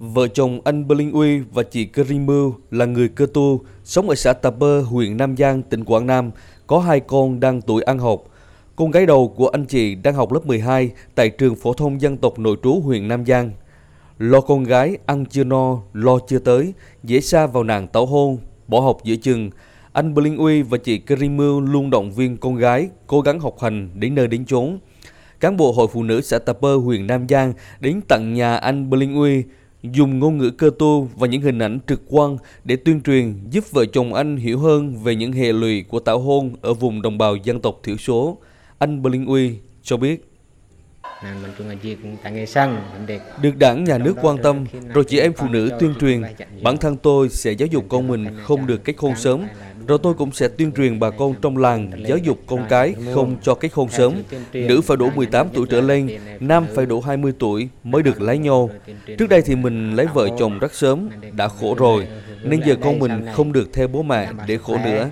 Vợ chồng anh Berlin Uy và chị Kerimu là người cơ tu, sống ở xã Tà Bơ, huyện Nam Giang, tỉnh Quảng Nam, có hai con đang tuổi ăn học. Con gái đầu của anh chị đang học lớp 12 tại trường phổ thông dân tộc nội trú huyện Nam Giang. Lo con gái ăn chưa no, lo chưa tới, dễ xa vào nàng tảo hôn, bỏ học giữa chừng. Anh Berlin Uy và chị Kerimu luôn động viên con gái cố gắng học hành đến nơi đến chốn. Cán bộ Hội Phụ nữ xã Tà Bơ, huyện Nam Giang đến tận nhà anh Berlin Uy dùng ngôn ngữ cơ tu và những hình ảnh trực quan để tuyên truyền, giúp vợ chồng anh hiểu hơn về những hệ lụy của tảo hôn ở vùng đồng bào dân tộc thiểu số. Anh Berlin Uy cho biết. Được đảng nhà nước quan tâm, rồi chị em phụ nữ tuyên truyền, bản thân tôi sẽ giáo dục con mình không được kết hôn sớm, rồi tôi cũng sẽ tuyên truyền bà con trong làng giáo dục con cái không cho kết hôn sớm. Nữ phải đủ 18 tuổi trở lên, nam phải đủ 20 tuổi mới được lấy nhau. Trước đây thì mình lấy vợ chồng rất sớm, đã khổ rồi, nên giờ con mình không được theo bố mẹ để khổ nữa.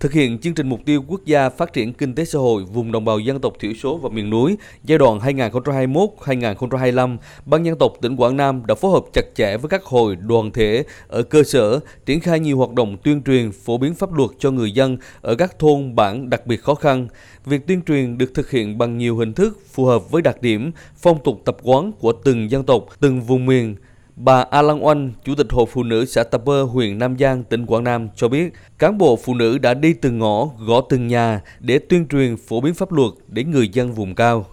Thực hiện chương trình mục tiêu quốc gia phát triển kinh tế xã hội vùng đồng bào dân tộc thiểu số và miền núi giai đoạn 2021-2025, Ban dân tộc tỉnh Quảng Nam đã phối hợp chặt chẽ với các hội đoàn thể ở cơ sở, triển khai nhiều hoạt động tuyên truyền, phổ biến pháp luật cho người dân ở các thôn bản đặc biệt khó khăn. Việc tuyên truyền được thực hiện bằng nhiều hình thức phù hợp với đặc điểm, phong tục tập quán của từng dân tộc, từng vùng miền. Bà A Lan Oanh, Chủ tịch Hội Phụ nữ xã Tập Bơ, huyện Nam Giang, tỉnh Quảng Nam cho biết, cán bộ phụ nữ đã đi từng ngõ, gõ từng nhà để tuyên truyền phổ biến pháp luật đến người dân vùng cao.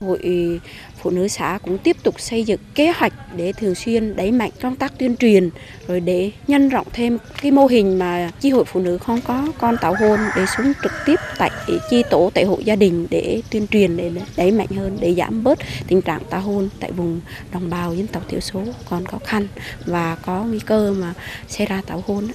Hội ờ, Phụ nữ xã cũng tiếp tục xây dựng kế hoạch để thường xuyên đẩy mạnh công tác tuyên truyền, rồi để nhân rộng thêm cái mô hình mà chi hội phụ nữ không có con tảo hôn để xuống trực tiếp tại chi tổ, tại hộ gia đình để tuyên truyền, để đẩy mạnh hơn, để giảm bớt tình trạng tảo hôn tại vùng đồng bào dân tộc thiểu số còn khó khăn và có nguy cơ mà xảy ra tảo hôn.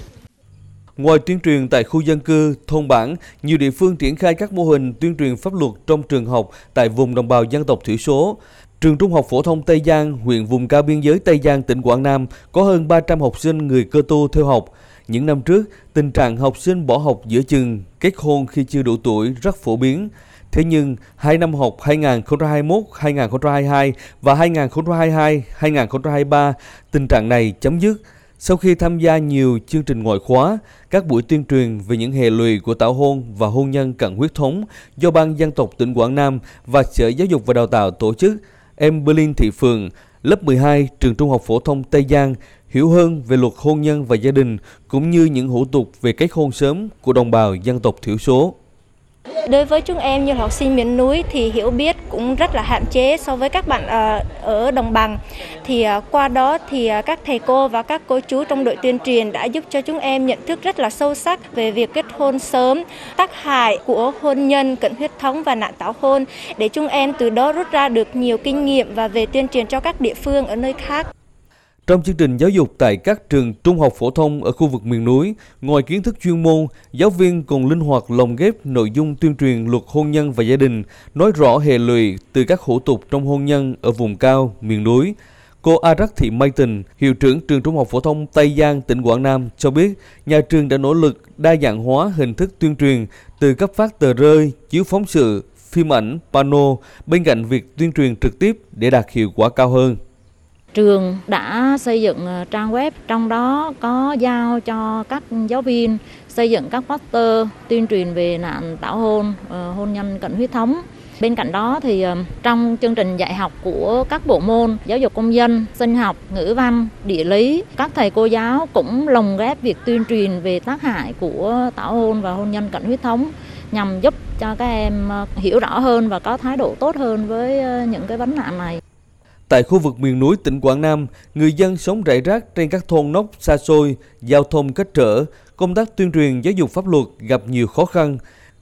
Ngoài tuyên truyền tại khu dân cư, thôn bản, nhiều địa phương triển khai các mô hình tuyên truyền pháp luật trong trường học tại vùng đồng bào dân tộc thiểu số. Trường Trung học phổ thông Tây Giang, huyện vùng cao biên giới Tây Giang, tỉnh Quảng Nam có hơn 300 học sinh người cơ tu theo học. Những năm trước, tình trạng học sinh bỏ học giữa chừng, kết hôn khi chưa đủ tuổi rất phổ biến. Thế nhưng, hai năm học 2021-2022 và 2022-2023, tình trạng này chấm dứt sau khi tham gia nhiều chương trình ngoại khóa, các buổi tuyên truyền về những hệ lụy của tảo hôn và hôn nhân cận huyết thống do Ban dân tộc tỉnh Quảng Nam và Sở Giáo dục và Đào tạo tổ chức, em Berlin Thị Phường, lớp 12 trường Trung học phổ thông Tây Giang hiểu hơn về luật hôn nhân và gia đình cũng như những hủ tục về kết hôn sớm của đồng bào dân tộc thiểu số. Đối với chúng em như học sinh miền núi thì hiểu biết cũng rất là hạn chế so với các bạn ờ, ở đồng bằng. Thì ờ, qua đó thì ờ, các thầy cô và các cô chú trong đội tuyên truyền đã giúp cho chúng em nhận thức rất là sâu sắc về việc kết hôn sớm, tác hại của hôn nhân, cận huyết thống và nạn tảo hôn để chúng em từ đó rút ra được nhiều kinh nghiệm và về tuyên truyền cho các địa phương ở nơi khác. Trong chương trình giáo dục tại các trường trung học phổ thông ở khu vực miền núi, ngoài kiến thức chuyên môn, giáo viên còn linh hoạt lồng ghép nội dung tuyên truyền luật hôn nhân và gia đình, nói rõ hệ lụy từ các hủ tục trong hôn nhân ở vùng cao, miền núi. Cô Arak Thị Mai Tình, hiệu trưởng trường Trung học phổ thông Tây Giang, tỉnh Quảng Nam cho biết, nhà trường đã nỗ lực đa dạng hóa hình thức tuyên truyền từ cấp phát tờ rơi, chiếu phóng sự, phim ảnh, pano bên cạnh việc tuyên truyền trực tiếp để đạt hiệu quả cao hơn. Trường đã xây dựng ờ, trang web, trong đó có giao cho các giáo viên xây dựng các poster tuyên truyền về nạn tảo hôn, ờ, hôn nhân cận huyết thống. Bên cạnh đó thì ờ, trong chương trình dạy học của các bộ môn giáo dục công dân, sinh học, ngữ văn, địa lý, các thầy cô giáo cũng lồng ghép việc tuyên truyền về tác hại của tảo hôn và hôn nhân cận huyết thống nhằm giúp cho các em hiểu rõ hơn và có thái độ tốt hơn với những cái vấn nạn này. Tại khu vực miền núi tỉnh Quảng Nam, người dân sống rải rác trên các thôn nóc xa xôi, giao thông cách trở, công tác tuyên truyền giáo dục pháp luật gặp nhiều khó khăn.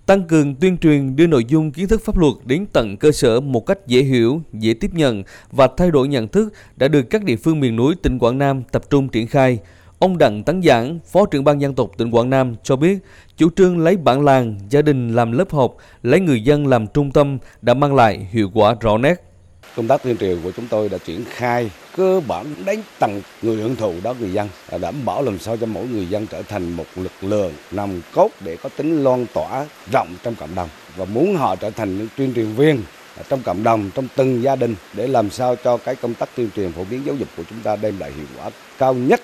Tăng cường tuyên truyền đưa nội dung kiến thức pháp luật đến tận cơ sở một cách dễ hiểu, dễ tiếp nhận và thay đổi nhận thức đã được các địa phương miền núi tỉnh Quảng Nam tập trung triển khai. Ông Đặng Tấn Giảng, Phó trưởng ban dân tộc tỉnh Quảng Nam cho biết, chủ trương lấy bản làng, gia đình làm lớp học, lấy người dân làm trung tâm đã mang lại hiệu quả rõ nét. Công tác tuyên truyền của chúng tôi đã triển khai cơ bản đến tầng người hưởng thụ đó người dân, đảm bảo làm sao cho mỗi người dân trở thành một lực lượng nằm cốt để có tính loan tỏa rộng trong cộng đồng. Và muốn họ trở thành những tuyên truyền viên trong cộng đồng, trong từng gia đình để làm sao cho cái công tác tuyên truyền phổ biến giáo dục của chúng ta đem lại hiệu quả cao nhất.